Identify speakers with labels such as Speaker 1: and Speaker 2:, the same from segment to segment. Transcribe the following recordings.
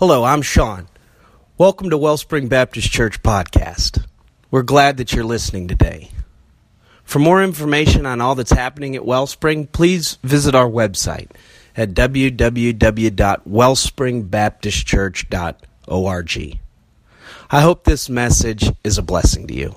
Speaker 1: Hello, I'm Sean. Welcome to Wellspring Baptist Church Podcast. We're glad that you're listening today. For more information on all that's happening at Wellspring, please visit our website at www.wellspringbaptistchurch.org. I hope this message is a blessing to you.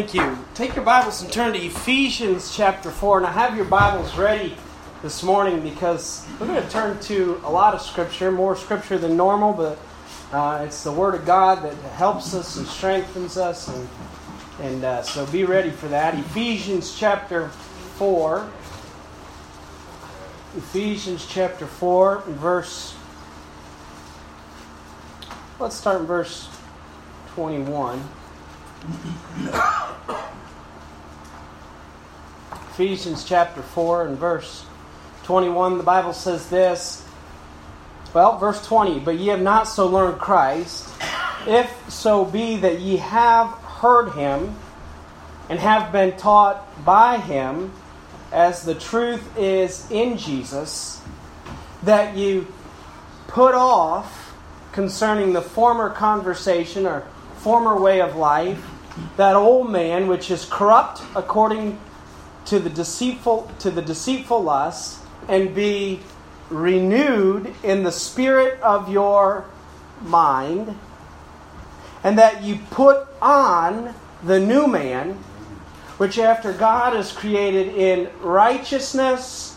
Speaker 1: Thank you. Take your Bibles and turn to Ephesians chapter 4. And I have your Bibles ready this morning because we're going to turn to a lot of Scripture, more Scripture than normal, but uh, it's the Word of God that helps us and strengthens us. And, and uh, so be ready for that. Ephesians chapter 4. Ephesians chapter 4, verse. Let's start in verse 21. Ephesians chapter 4 and verse 21, the Bible says this. Well, verse 20, but ye have not so learned Christ, if so be that ye have heard him and have been taught by him, as the truth is in Jesus, that you put off concerning the former conversation or former way of life, that old man which is corrupt according to the deceitful to the deceitful lust, and be renewed in the spirit of your mind, and that you put on the new man, which after God is created in righteousness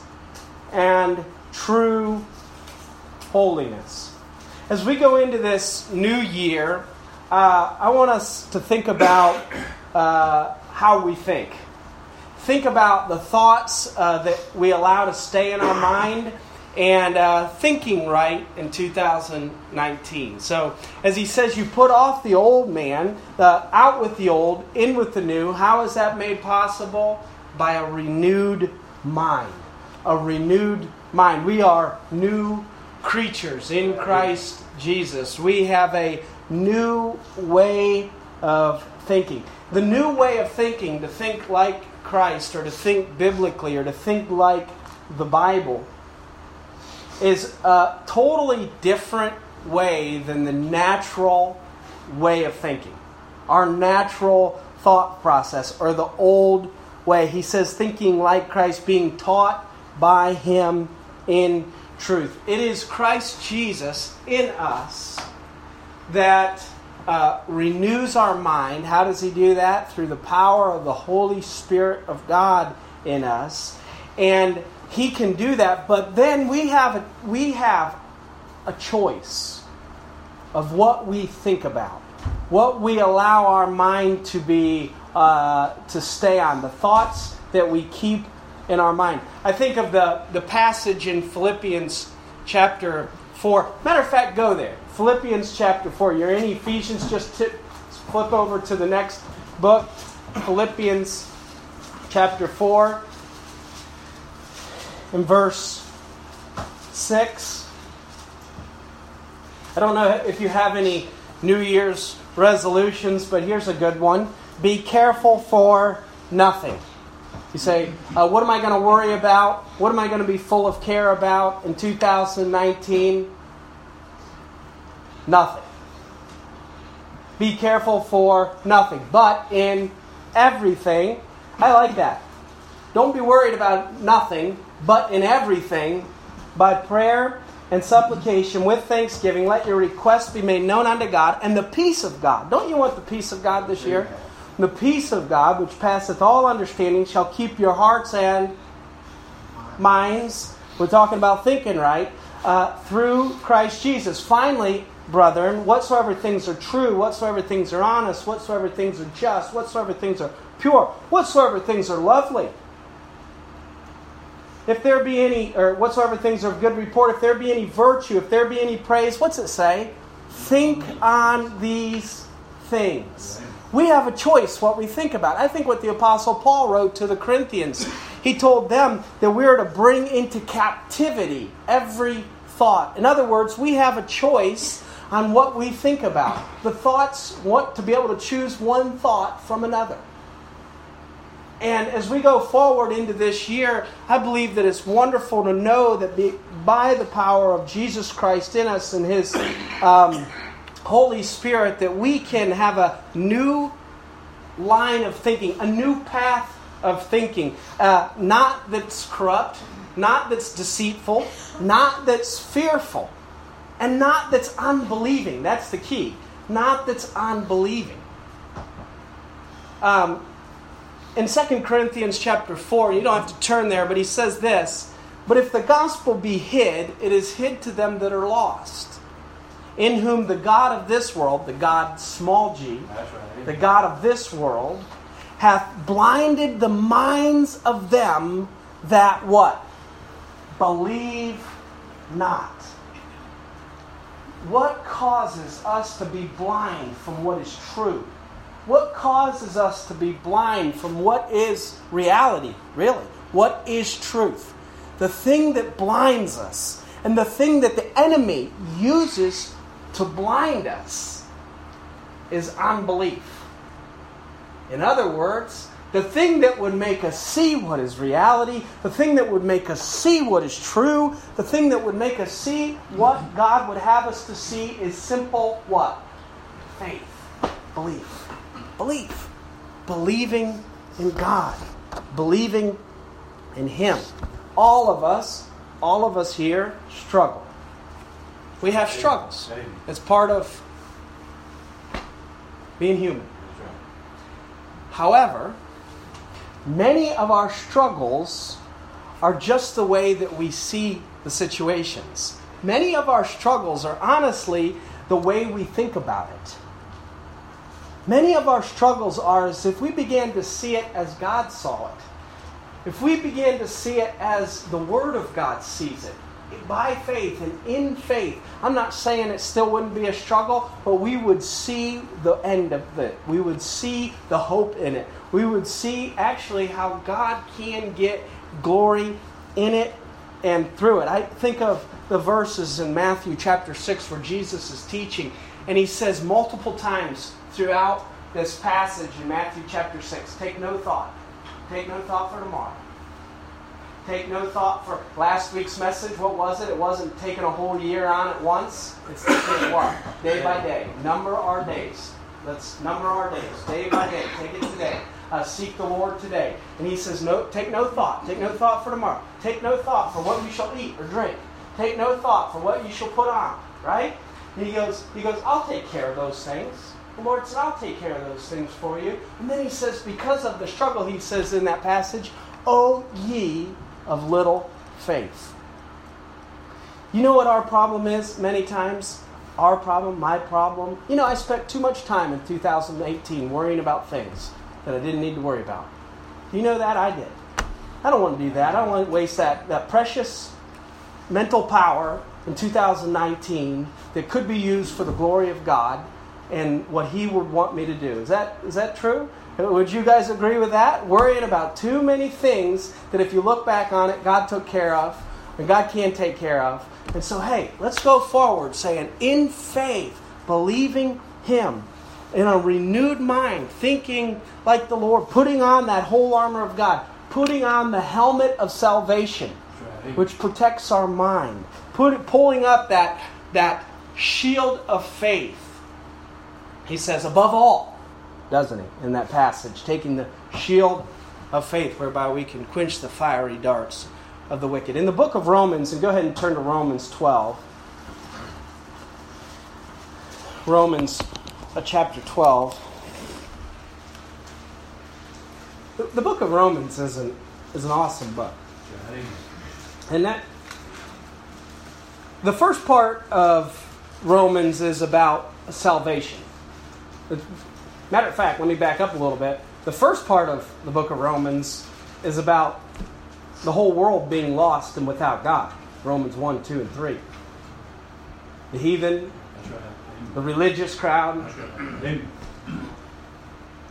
Speaker 1: and true holiness. As we go into this new year, uh, I want us to think about uh, how we think. Think about the thoughts uh, that we allow to stay in our mind and uh, thinking right in 2019. So, as he says, you put off the old man, out with the old, in with the new. How is that made possible? By a renewed mind. A renewed mind. We are new creatures in Christ Jesus. We have a new way of thinking. The new way of thinking, to think like Christ or to think biblically or to think like the Bible, is a totally different way than the natural way of thinking. Our natural thought process or the old way. He says, thinking like Christ, being taught by Him in truth. It is Christ Jesus in us that uh, renews our mind. How does he do that? Through the power of the Holy Spirit of God in us. And he can do that, but then we have a, we have a choice of what we think about, what we allow our mind to be uh, to stay on, the thoughts that we keep in our mind. I think of the, the passage in Philippians chapter 4. Matter of fact, go there. Philippians chapter 4. You're in Ephesians, just flip over to the next book. Philippians chapter 4 in verse 6. I don't know if you have any New Year's resolutions, but here's a good one. Be careful for nothing. You say, uh, What am I going to worry about? What am I going to be full of care about in 2019? Nothing. Be careful for nothing. But in everything, I like that. Don't be worried about nothing, but in everything, by prayer and supplication with thanksgiving, let your requests be made known unto God, and the peace of God. Don't you want the peace of God this year? The peace of God, which passeth all understanding, shall keep your hearts and minds. We're talking about thinking right. Uh, through Christ Jesus. Finally, brethren, whatsoever things are true, whatsoever things are honest, whatsoever things are just, whatsoever things are pure, whatsoever things are lovely. If there be any, or whatsoever things are of good report, if there be any virtue, if there be any praise, what's it say? Think on these things. We have a choice what we think about. I think what the Apostle Paul wrote to the Corinthians. He told them that we are to bring into captivity every thought. In other words, we have a choice on what we think about. The thoughts want to be able to choose one thought from another. And as we go forward into this year, I believe that it's wonderful to know that by the power of Jesus Christ in us and His um, Holy Spirit, that we can have a new line of thinking, a new path of thinking, uh, not that's corrupt, not that's deceitful, not that's fearful, and not that's unbelieving. That's the key. Not that's unbelieving. Um, in 2 Corinthians chapter 4, you don't have to turn there, but he says this But if the gospel be hid, it is hid to them that are lost, in whom the God of this world, the God small g, right. the God of this world, hath blinded the minds of them that what? Believe not. What causes us to be blind from what is true? What causes us to be blind from what is reality, really? What is truth? The thing that blinds us and the thing that the enemy uses to blind us is unbelief. In other words, the thing that would make us see what is reality, the thing that would make us see what is true, the thing that would make us see what God would have us to see is simple what? Faith, belief belief. Believing in God, believing in Him. All of us, all of us here struggle. We have struggles. It's part of being human. However, many of our struggles are just the way that we see the situations. Many of our struggles are honestly the way we think about it. Many of our struggles are as if we began to see it as God saw it. If we began to see it as the Word of God sees it, by faith and in faith, I'm not saying it still wouldn't be a struggle, but we would see the end of it. We would see the hope in it. We would see actually how God can get glory in it and through it. I think of the verses in Matthew chapter 6 where Jesus is teaching, and he says multiple times, throughout this passage in Matthew chapter 6. Take no thought. Take no thought for tomorrow. Take no thought for last week's message. What was it? It wasn't taking a whole year on at once. It's taking what? Day by day. Number our days. Let's number our days. Day by day. Take it today. Uh, seek the Lord today. And he says, no, take no thought. Take no thought for tomorrow. Take no thought for what you shall eat or drink. Take no thought for what you shall put on. Right? And he goes, he goes, I'll take care of those things. The Lord said, I'll take care of those things for you. And then he says, because of the struggle, he says in that passage, O ye of little faith. You know what our problem is many times? Our problem, my problem. You know, I spent too much time in 2018 worrying about things that I didn't need to worry about. You know that? I did. I don't want to do that. I don't want to waste that, that precious mental power in 2019 that could be used for the glory of God and what He would want me to do. Is that, is that true? Would you guys agree with that? Worrying about too many things that if you look back on it, God took care of, and God can take care of. And so, hey, let's go forward saying, in faith, believing Him, in a renewed mind, thinking like the Lord, putting on that whole armor of God, putting on the helmet of salvation, which protects our mind, put, pulling up that, that shield of faith he says, above all, doesn't he, in that passage, taking the shield of faith whereby we can quench the fiery darts of the wicked. In the book of Romans, and go ahead and turn to Romans 12. Romans uh, chapter 12. The, the book of Romans is an, is an awesome book. And that the first part of Romans is about salvation. Matter of fact, let me back up a little bit. The first part of the book of Romans is about the whole world being lost and without God. Romans 1, 2, and 3. The heathen, the religious crowd.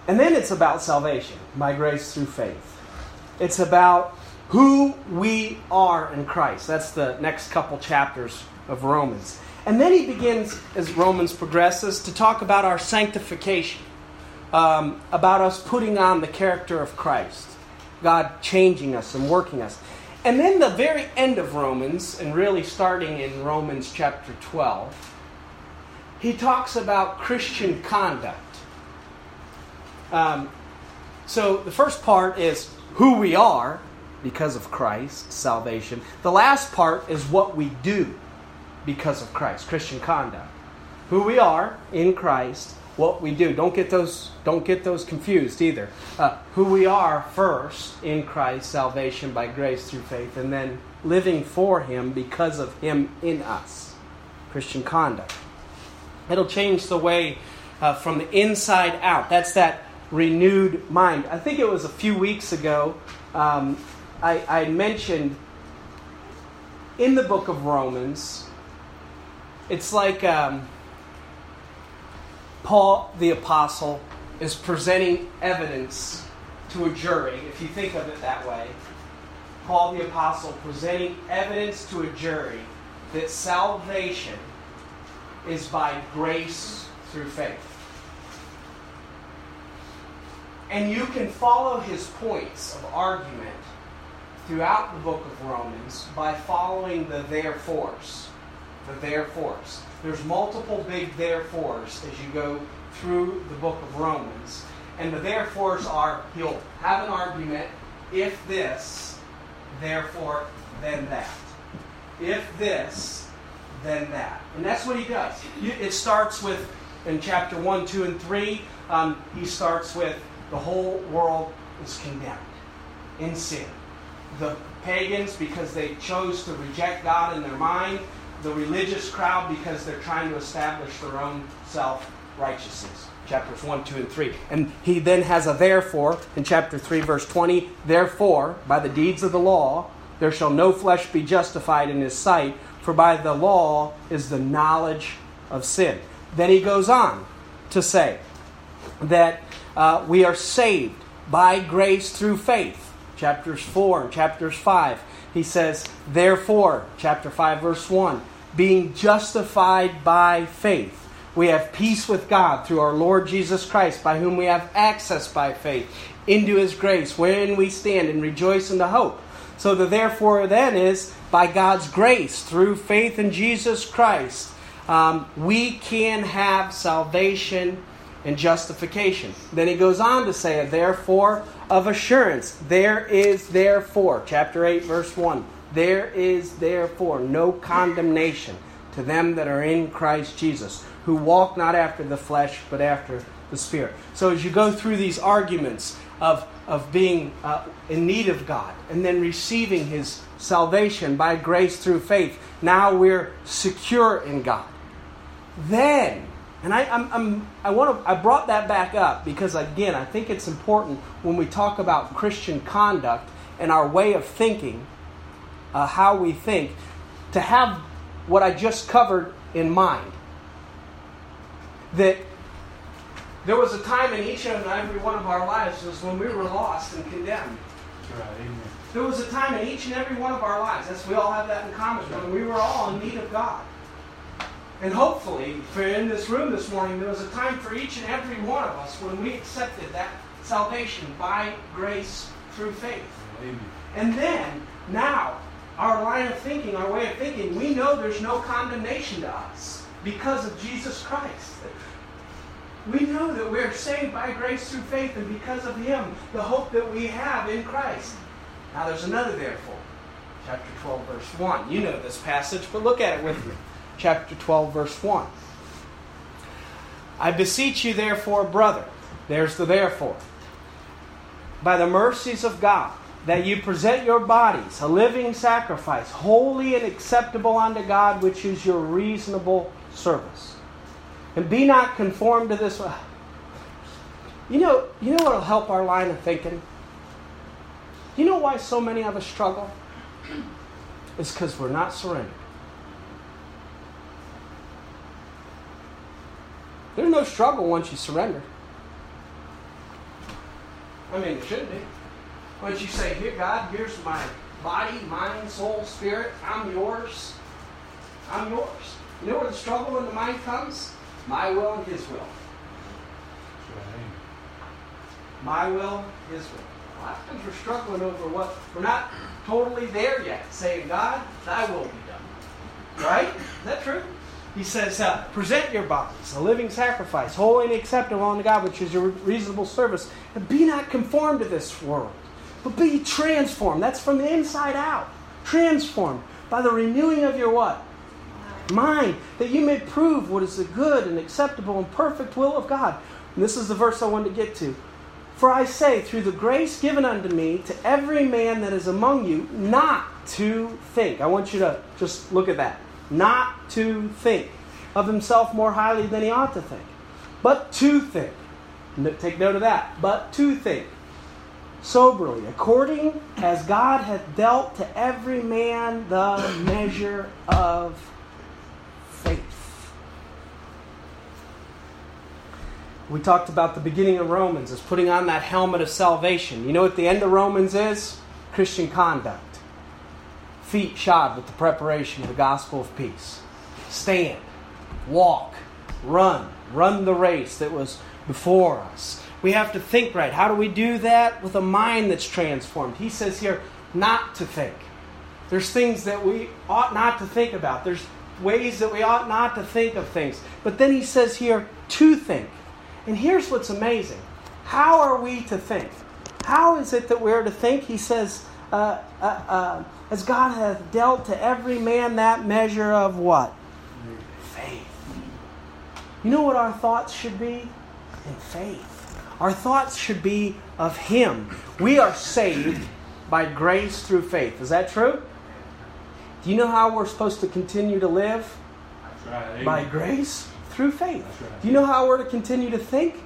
Speaker 1: And then it's about salvation by grace through faith. It's about who we are in Christ. That's the next couple chapters of Romans. And then he begins, as Romans progresses, to talk about our sanctification, um, about us putting on the character of Christ, God changing us and working us. And then the very end of Romans, and really starting in Romans chapter 12, he talks about Christian conduct. Um, so the first part is who we are because of Christ, salvation. The last part is what we do because of Christ, Christian conduct. Who we are in Christ, what we do. Don't get those don't get those confused either. Uh, who we are first in Christ, salvation by grace through faith, and then living for Him because of Him in us, Christian conduct. It'll change the way uh, from the inside out. That's that renewed mind. I think it was a few weeks ago. Um, I, I mentioned in the book of Romans, it's like um, Paul the Apostle is presenting evidence to a jury, if you think of it that way. Paul the Apostle presenting evidence to a jury that salvation is by grace through faith. And you can follow his points of argument throughout the book of Romans by following the therefores. The therefores. There's multiple big therefores as you go through the book of Romans. And the therefores are he'll have an argument if this, therefore, then that. If this, then that. And that's what he does. It starts with, in chapter 1, 2, and 3, um, he starts with the whole world is condemned in sin the pagans because they chose to reject God in their mind, the religious crowd because they're trying to establish their own self righteousness. Chapters 1, 2, and 3. And he then has a therefore in chapter 3, verse 20. Therefore, by the deeds of the law, there shall no flesh be justified in his sight, for by the law is the knowledge of sin. Then he goes on to say that uh, we are saved by grace through faith chapters 4 and chapters 5. He says, Therefore, chapter 5, verse 1, being justified by faith, we have peace with God through our Lord Jesus Christ, by whom we have access by faith into his grace, wherein we stand and rejoice in the hope. So the therefore then is by God's grace through faith in Jesus Christ, um, we can have salvation and justification. Then he goes on to say, a therefore, of assurance. There is therefore, chapter 8, verse 1, there is therefore no condemnation to them that are in Christ Jesus, who walk not after the flesh, but after the Spirit. So as you go through these arguments of, of being uh, in need of God and then receiving His salvation by grace through faith, now we're secure in God. Then and I, I'm, I'm, i want to, I brought that back up because, again, I think it's important when we talk about Christian conduct and our way of thinking, uh, how we think, to have what I just covered in mind. That there was a time in each and every one of our lives was when we were lost and condemned. Right, there was a time in each and every one of our lives, that's we all have that in common, when we were all in need of God. And hopefully, for in this room this morning, there was a time for each and every one of us when we accepted that salvation by grace through faith. Amen. And then, now, our line of thinking, our way of thinking, we know there's no condemnation to us because of Jesus Christ. We know that we're saved by grace through faith and because of Him, the hope that we have in Christ. Now, there's another therefore. Chapter 12, verse 1. You know this passage, but look at it with me chapter 12, verse 1. I beseech you, therefore, brother, there's the therefore, by the mercies of God, that you present your bodies a living sacrifice, holy and acceptable unto God, which is your reasonable service. And be not conformed to this. You know, you know what will help our line of thinking? You know why so many of us struggle? It's because we're not surrendered. There's no struggle once you surrender. I mean, it should be. Once you say, Here, God, here's my body, mind, soul, spirit, I'm yours. I'm yours. You know where the struggle in the mind comes? My will and His will. My will, His will. A lot of times we're struggling over what we're not totally there yet, saying, God, thy will be done. Right? Is that true? He says, uh, present your bodies, a living sacrifice, holy and acceptable unto God, which is your reasonable service. And be not conformed to this world, but be transformed. That's from the inside out. Transformed by the renewing of your what? Mind, that you may prove what is the good and acceptable and perfect will of God. And this is the verse I wanted to get to. For I say, through the grace given unto me, to every man that is among you, not to think. I want you to just look at that. Not to think of himself more highly than he ought to think, but to think. Take note of that. But to think soberly, according as God hath dealt to every man the measure of faith. We talked about the beginning of Romans as putting on that helmet of salvation. You know what the end of Romans is? Christian conduct. Feet shod with the preparation of the gospel of peace. Stand, walk, run, run the race that was before us. We have to think right. How do we do that? With a mind that's transformed. He says here, not to think. There's things that we ought not to think about. There's ways that we ought not to think of things. But then he says here, to think. And here's what's amazing how are we to think? How is it that we're to think? He says, uh, uh, uh, as God hath dealt to every man that measure of what? Faith. You know what our thoughts should be? In faith. Our thoughts should be of Him. We are saved by grace through faith. Is that true? Do you know how we're supposed to continue to live? Right. By grace through faith. Right. Do you know how we're to continue to think?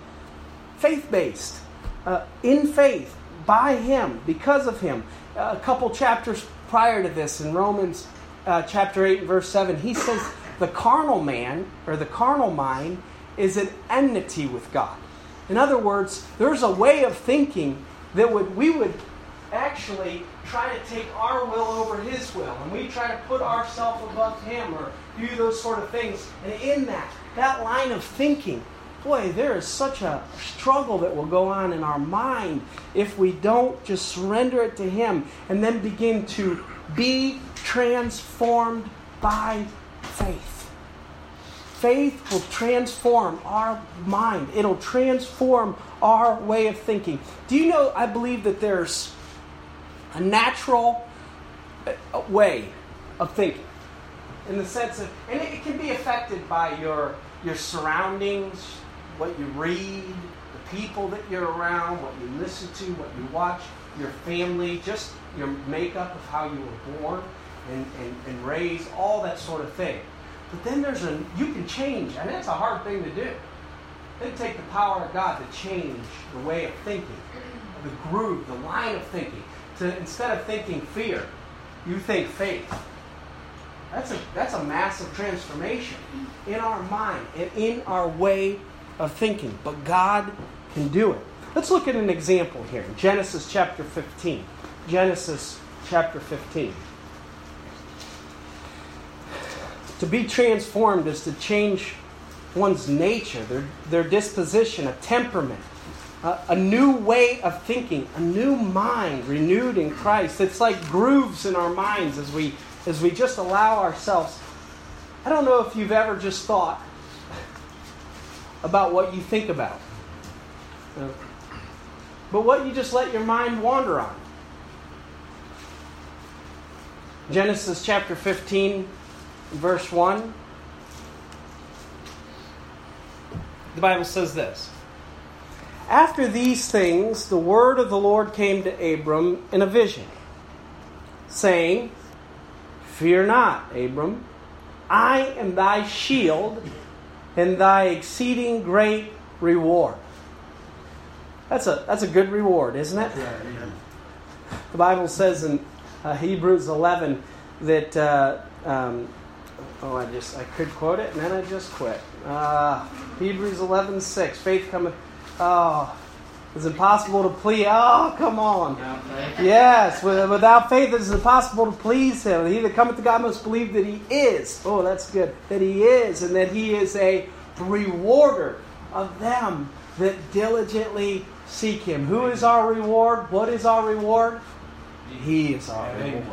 Speaker 1: Faith based. Uh, in faith, by Him, because of Him. Uh, a couple chapters prior to this, in Romans uh, chapter 8 and verse 7, he says, The carnal man, or the carnal mind, is an enmity with God. In other words, there's a way of thinking that would we would actually try to take our will over his will and we try to put ourselves above him or do those sort of things and in that that line of thinking, boy, there is such a struggle that will go on in our mind if we don't just surrender it to Him and then begin to be transformed by faith. Faith will transform our mind, it'll transform our way of thinking. Do you know? I believe that there's a natural uh, way of thinking in the sense of, and it can be affected by your your surroundings, what you read, the people that you're around, what you listen to, what you watch, your family, just your makeup of how you were born and, and, and raised, all that sort of thing. But then there's a, you can change, and that's a hard thing to do. Then take the power of God to change the way of thinking, the groove, the line of thinking. To instead of thinking fear, you think faith. That's a, that's a massive transformation in our mind and in our way of thinking. But God can do it. Let's look at an example here Genesis chapter 15. Genesis chapter 15. To be transformed is to change one's nature, their, their disposition, a temperament, a, a new way of thinking, a new mind renewed in Christ. It's like grooves in our minds as we is we just allow ourselves. I don't know if you've ever just thought about what you think about, but what you just let your mind wander on. Genesis chapter 15, verse 1. The Bible says this After these things, the word of the Lord came to Abram in a vision, saying, Fear not, Abram. I am thy shield and thy exceeding great reward. That's a, that's a good reward, isn't it? The Bible says in uh, Hebrews 11 that, uh, um, oh, I just, I could quote it and then I just quit. Uh, Hebrews 11 6, faith cometh, oh, it's impossible to please. Oh, come on. Yes, without faith it is impossible to please him. He that cometh to God must believe that he is. Oh, that's good. That he is, and that he is a rewarder of them that diligently seek him. Who is our reward? What is our reward? He is our reward.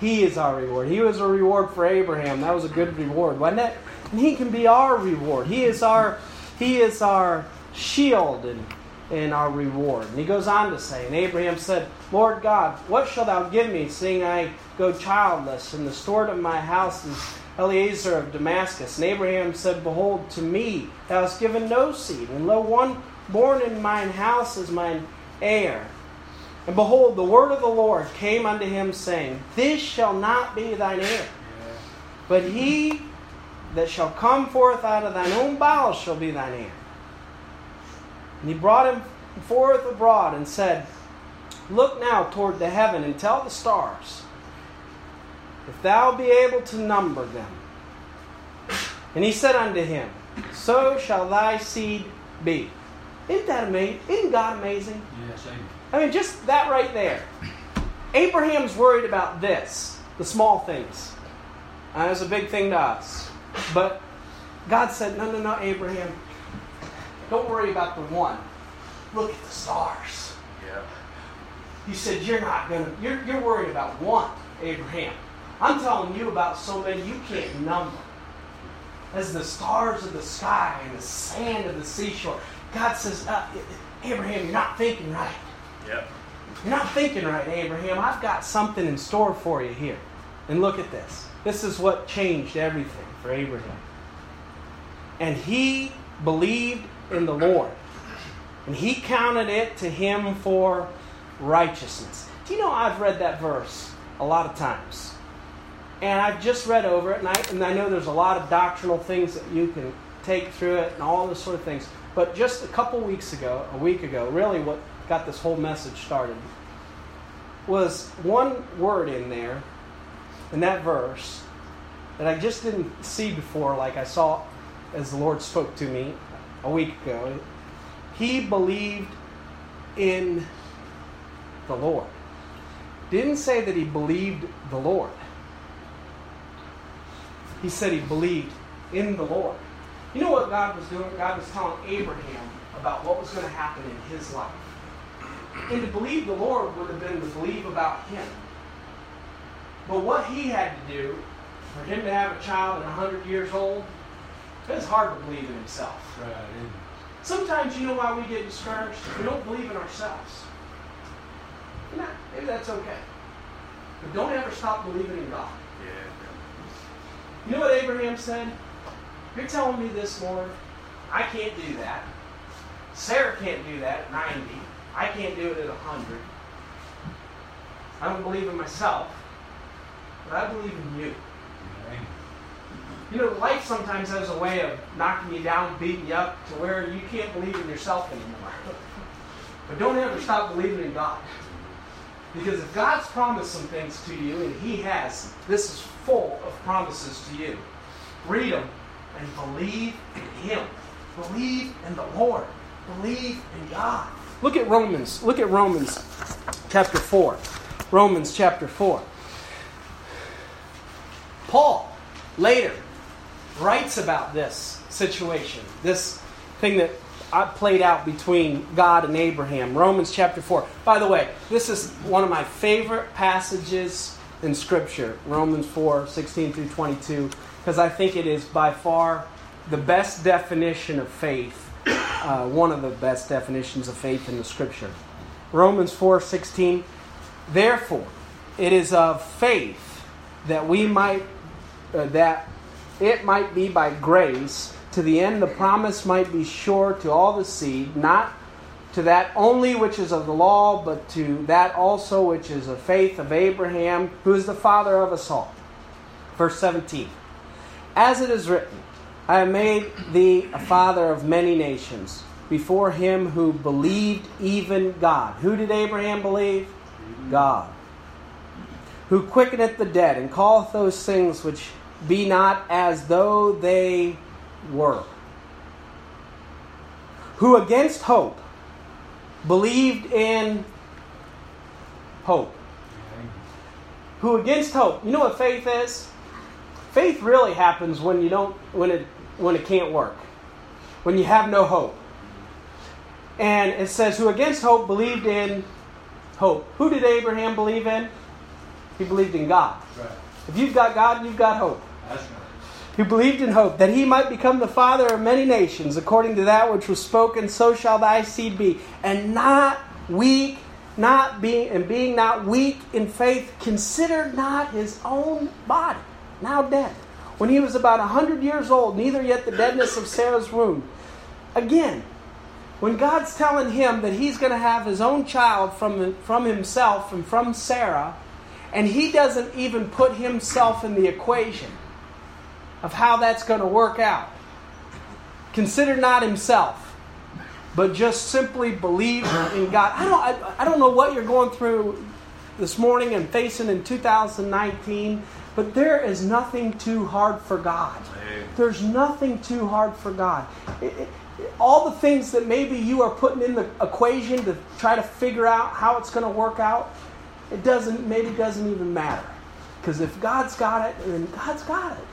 Speaker 1: He is our reward. He was a reward for Abraham. That was a good reward, wasn't it? And he can be our reward. He is our he is our shield and, and our reward. And he goes on to say, and Abraham said, Lord God, what shalt thou give me, seeing I go childless, and the steward of my house is Eliezer of Damascus? And Abraham said, Behold, to me thou hast given no seed, and lo, one born in mine house is mine heir. And behold, the word of the Lord came unto him, saying, This shall not be thine heir, but he that shall come forth out of thine own bowels shall be thine heir. And he brought him forth abroad and said, Look now toward the heaven and tell the stars, if thou be able to number them. And he said unto him, So shall thy seed be. Isn't that amazing? Isn't God amazing?
Speaker 2: Yes, amen.
Speaker 1: I mean, just that right there. Abraham's worried about this, the small things. And it's a big thing to us. But God said, No, no, no, Abraham. Don't worry about the one. Look at the stars.
Speaker 2: Yeah.
Speaker 1: He said, You're not gonna you're you're worried about one, Abraham. I'm telling you about so many you can't number. As the stars of the sky and the sand of the seashore. God says, uh, Abraham, you're not thinking right.
Speaker 2: Yep.
Speaker 1: You're not thinking right, Abraham. I've got something in store for you here. And look at this. This is what changed everything for Abraham. And he believed in the Lord. And he counted it to him for righteousness. Do you know I've read that verse a lot of times? And I've just read over it, and I, and I know there's a lot of doctrinal things that you can take through it and all this sort of things. But just a couple weeks ago, a week ago, really what got this whole message started was one word in there, in that verse, that I just didn't see before, like I saw as the Lord spoke to me a week ago. He believed in the Lord. Didn't say that he believed the Lord. He said he believed in the Lord. You know what God was doing? God was telling Abraham about what was going to happen in his life. And to believe the Lord would have been to believe about him. But what he had to do, for him to have a child and 100 years old, it's hard to believe in himself.
Speaker 2: Right.
Speaker 1: Sometimes you know why we get discouraged? We don't believe in ourselves. Maybe that's okay. But don't ever stop believing in God.
Speaker 2: Yeah.
Speaker 1: You know what Abraham said? You're telling me this, Lord. I can't do that. Sarah can't do that at 90. I can't do it at 100. I don't believe in myself, but I believe in you. You know, life sometimes has a way of knocking you down, beating you up to where you can't believe in yourself anymore. But don't ever stop believing in God. Because if God's promised some things to you, and He has, this is full of promises to you. Read them and believe in Him. Believe in the Lord. Believe in God. Look at Romans. Look at Romans chapter 4. Romans chapter 4. Paul later writes about this situation, this thing that I played out between God and Abraham. Romans chapter 4. By the way, this is one of my favorite passages in Scripture, Romans 4 16 through 22, because I think it is by far the best definition of faith, uh, one of the best definitions of faith in the Scripture. Romans 4:16. Therefore, it is of faith that we might, uh, that it might be by grace, to the end the promise might be sure to all the seed, not to that only which is of the law, but to that also which is of faith of Abraham, who is the father of us all. Verse 17. As it is written, I have made thee a father of many nations, before him who believed even God. Who did Abraham believe? God. Who quickeneth the dead, and calleth those things which be not as though they were. Who against hope believed in hope. Who against hope? You know what faith is? Faith really happens when you don't when it when it can't work. When you have no hope. And it says who against hope believed in hope. Who did Abraham believe in? He believed in God.
Speaker 2: Right.
Speaker 1: If you've got God, you've got hope.
Speaker 2: That's right.
Speaker 1: Who believed in hope that he might become the father of many nations, according to that which was spoken, so shall thy seed be. And not weak, not being and being not weak in faith, considered not his own body, now dead. When he was about a hundred years old, neither yet the deadness of Sarah's womb. Again, when God's telling him that he's going to have his own child from, from himself and from Sarah, and he doesn't even put himself in the equation of how that's going to work out. Consider not himself, but just simply believe in God. I don't, I, I don't know what you're going through this morning and facing in 2019, but there is nothing too hard for God. There's nothing too hard for God. It- it- all the things that maybe you are putting in the equation to try to figure out how it's going to work out, it doesn't maybe doesn't even matter. Because if God's got it, then God's got it.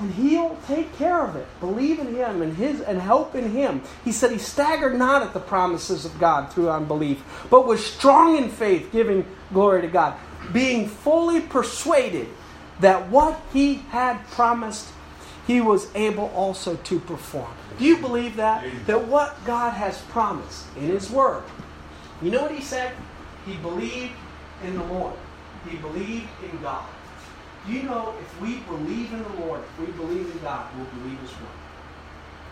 Speaker 1: And he'll take care of it. Believe in him and his and help in him. He said he staggered not at the promises of God through unbelief, but was strong in faith, giving glory to God, being fully persuaded that what he had promised he was able also to perform. Do you believe that? That what God has promised in his word. You know what he said? He believed in the Lord. He believed in God. Do you know if we believe in the Lord, if we believe in God, we'll believe His Word.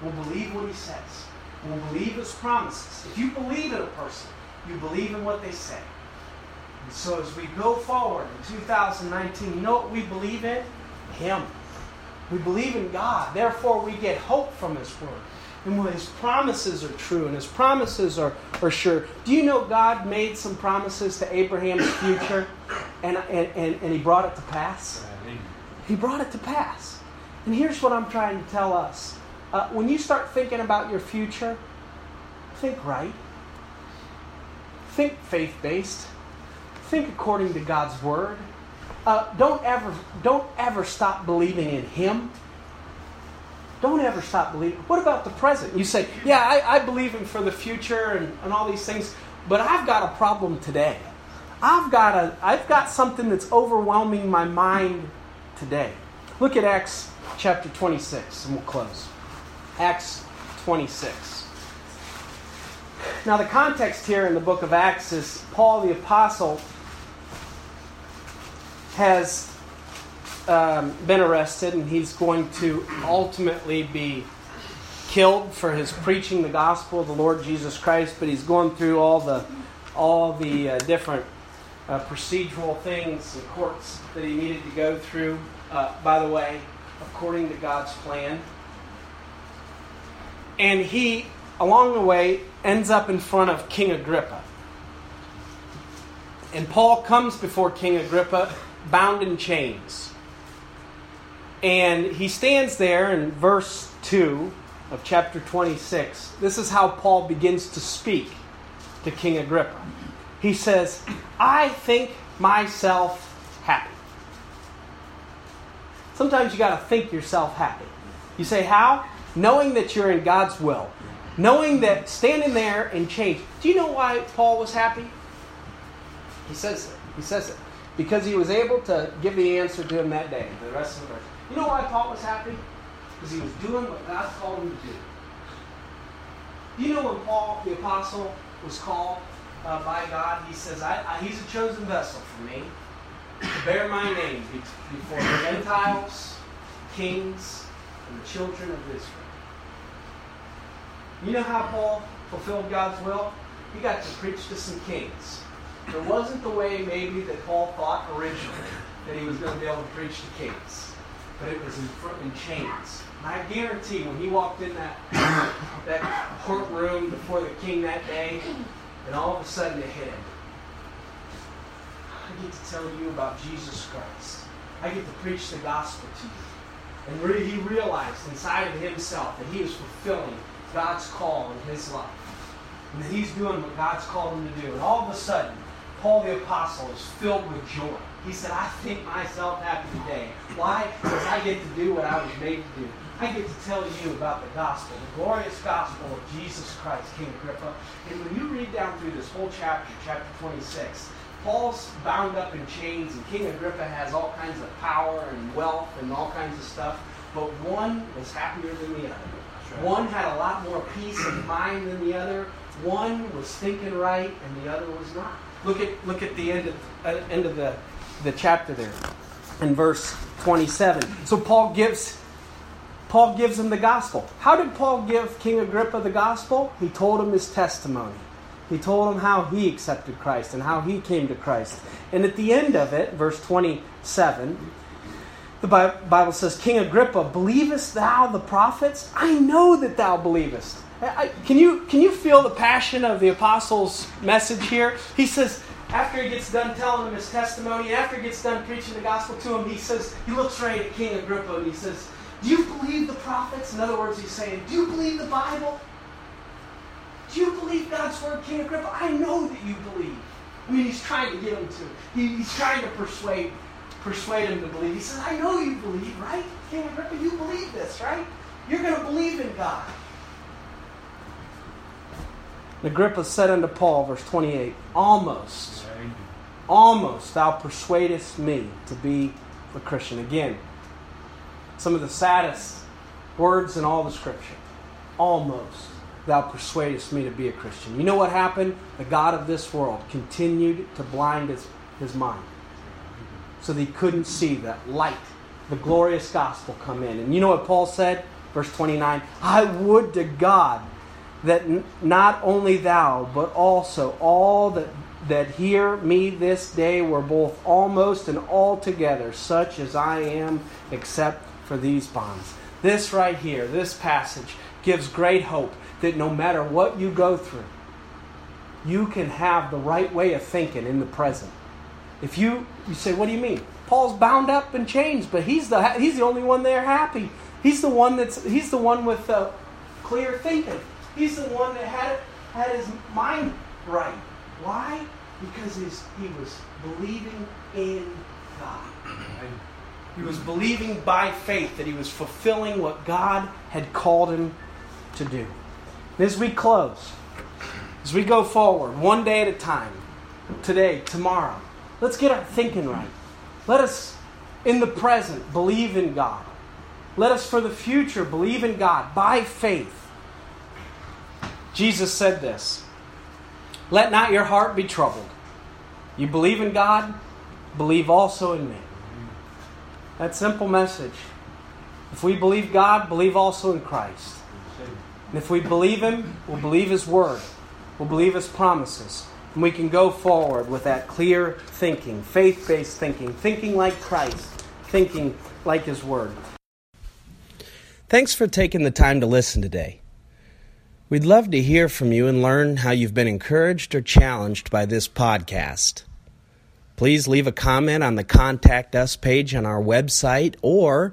Speaker 1: We'll believe what He says. We'll believe His promises. If you believe in a person, you believe in what they say. And so as we go forward in 2019, you know what we believe in? Him. We believe in God. Therefore, we get hope from His Word. And when His promises are true and His promises are, are sure. Do you know God made some promises to Abraham's future and, and, and, and He brought it to pass? He brought it to pass. And here's what I'm trying to tell us. Uh, when you start thinking about your future, think right. Think faith based. Think according to God's word. Uh, don't ever don't ever stop believing in Him. Don't ever stop believing. What about the present? You say, yeah, I, I believe Him for the future and, and all these things, but I've got a problem today. I've got a I've got something that's overwhelming my mind today. Look at Acts chapter 26, and we'll close. Acts 26. Now, the context here in the book of Acts is Paul the Apostle has um, been arrested and he's going to ultimately be killed for his preaching the gospel of the Lord Jesus Christ, but he's going through all the all the uh, different uh, procedural things and courts that he needed to go through. Uh, by the way, according to God's plan, and he, along the way, ends up in front of King Agrippa. And Paul comes before King Agrippa bound in chains. And he stands there in verse 2 of chapter 26. This is how Paul begins to speak to King Agrippa. He says, I think myself happy. Sometimes you got to think yourself happy. You say, How? Knowing that you're in God's will. Knowing that standing there in chains. Do you know why Paul was happy? He says it. He says it. Because he was able to give the answer to him that day, the rest of the verse. You know why Paul was happy? Because he was doing what God called him to do. Do you know when Paul, the apostle, was called uh, by God? He says, I, I, He's a chosen vessel for me to bear my name before the Gentiles, kings, and the children of Israel. You know how Paul fulfilled God's will? He got to preach to some kings. It wasn't the way maybe that Paul thought originally that he was going to be able to preach to kings, but it was in, in chains. And I guarantee when he walked in that that courtroom before the king that day, and all of a sudden it hit him. I get to tell you about Jesus Christ. I get to preach the gospel to you. And re- he realized inside of himself that he was fulfilling God's call in his life. And that he's doing what God's called him to do. And all of a sudden, Paul the Apostle is filled with joy. He said, I think myself happy today. Why? Because I get to do what I was made to do. I get to tell you about the gospel, the glorious gospel of Jesus Christ, King Agrippa. And when you read down through this whole chapter, chapter 26, Paul's bound up in chains, and King Agrippa has all kinds of power and wealth and all kinds of stuff. But one was happier than the other. Right. One had a lot more peace of mind than the other. One was thinking right, and the other was not. Look at look at the end of uh, end of the the chapter there, in verse 27. So Paul gives Paul gives him the gospel. How did Paul give King Agrippa the gospel? He told him his testimony. He told him how he accepted Christ and how he came to Christ. And at the end of it, verse 27, the Bible says, King Agrippa, believest thou the prophets? I know that thou believest. I, can, you, can you feel the passion of the apostle's message here? He says, after he gets done telling him his testimony, after he gets done preaching the gospel to him, he says, he looks right at King Agrippa and he says, do you believe the prophets? In other words, he's saying, Do you believe the Bible? Do you believe God's word, King Agrippa? I know that you believe. I mean, he's trying to get him to. He, he's trying to persuade persuade him to believe. He says, I know you believe, right? King Agrippa, you believe this, right? You're going to believe in God. Agrippa said unto Paul, verse 28, Almost, almost thou persuadest me to be a Christian. Again, some of the saddest words in all the scripture. Almost thou persuadest me to be a Christian. You know what happened? The God of this world continued to blind his, his mind so that he couldn't see that light, the glorious gospel come in. And you know what Paul said? Verse 29 I would to God that n- not only thou, but also all that, that hear me this day were both almost and altogether such as I am, except for these bonds. This right here, this passage, gives great hope that no matter what you go through, you can have the right way of thinking in the present. If you, you say, what do you mean? Paul's bound up in chains, but he's the, he's the only one there happy. He's the one that's he's the one with the clear thinking. He's the one that had had his mind right. Why? Because he's, he was believing in God. He was believing by faith that he was fulfilling what God had called him to do. And as we close, as we go forward, one day at a time, today, tomorrow, let's get our thinking right. Let us, in the present, believe in God. Let us, for the future, believe in God by faith. Jesus said this Let not your heart be troubled. You believe in God, believe also in me. That simple message. If we believe God, believe also in Christ. And if we believe Him, we'll believe His Word. We'll believe His promises. And we can go forward with that clear thinking, faith based thinking, thinking like Christ, thinking like His Word. Thanks for taking the time to listen today. We'd love to hear from you and learn how you've been encouraged or challenged by this podcast. Please leave a comment on the Contact Us page on our website, or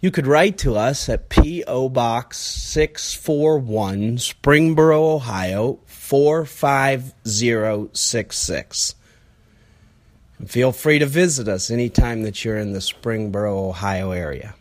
Speaker 1: you could write to us at P.O. Box 641, Springboro, Ohio 45066. And feel free to visit us anytime that you're in the Springboro, Ohio area.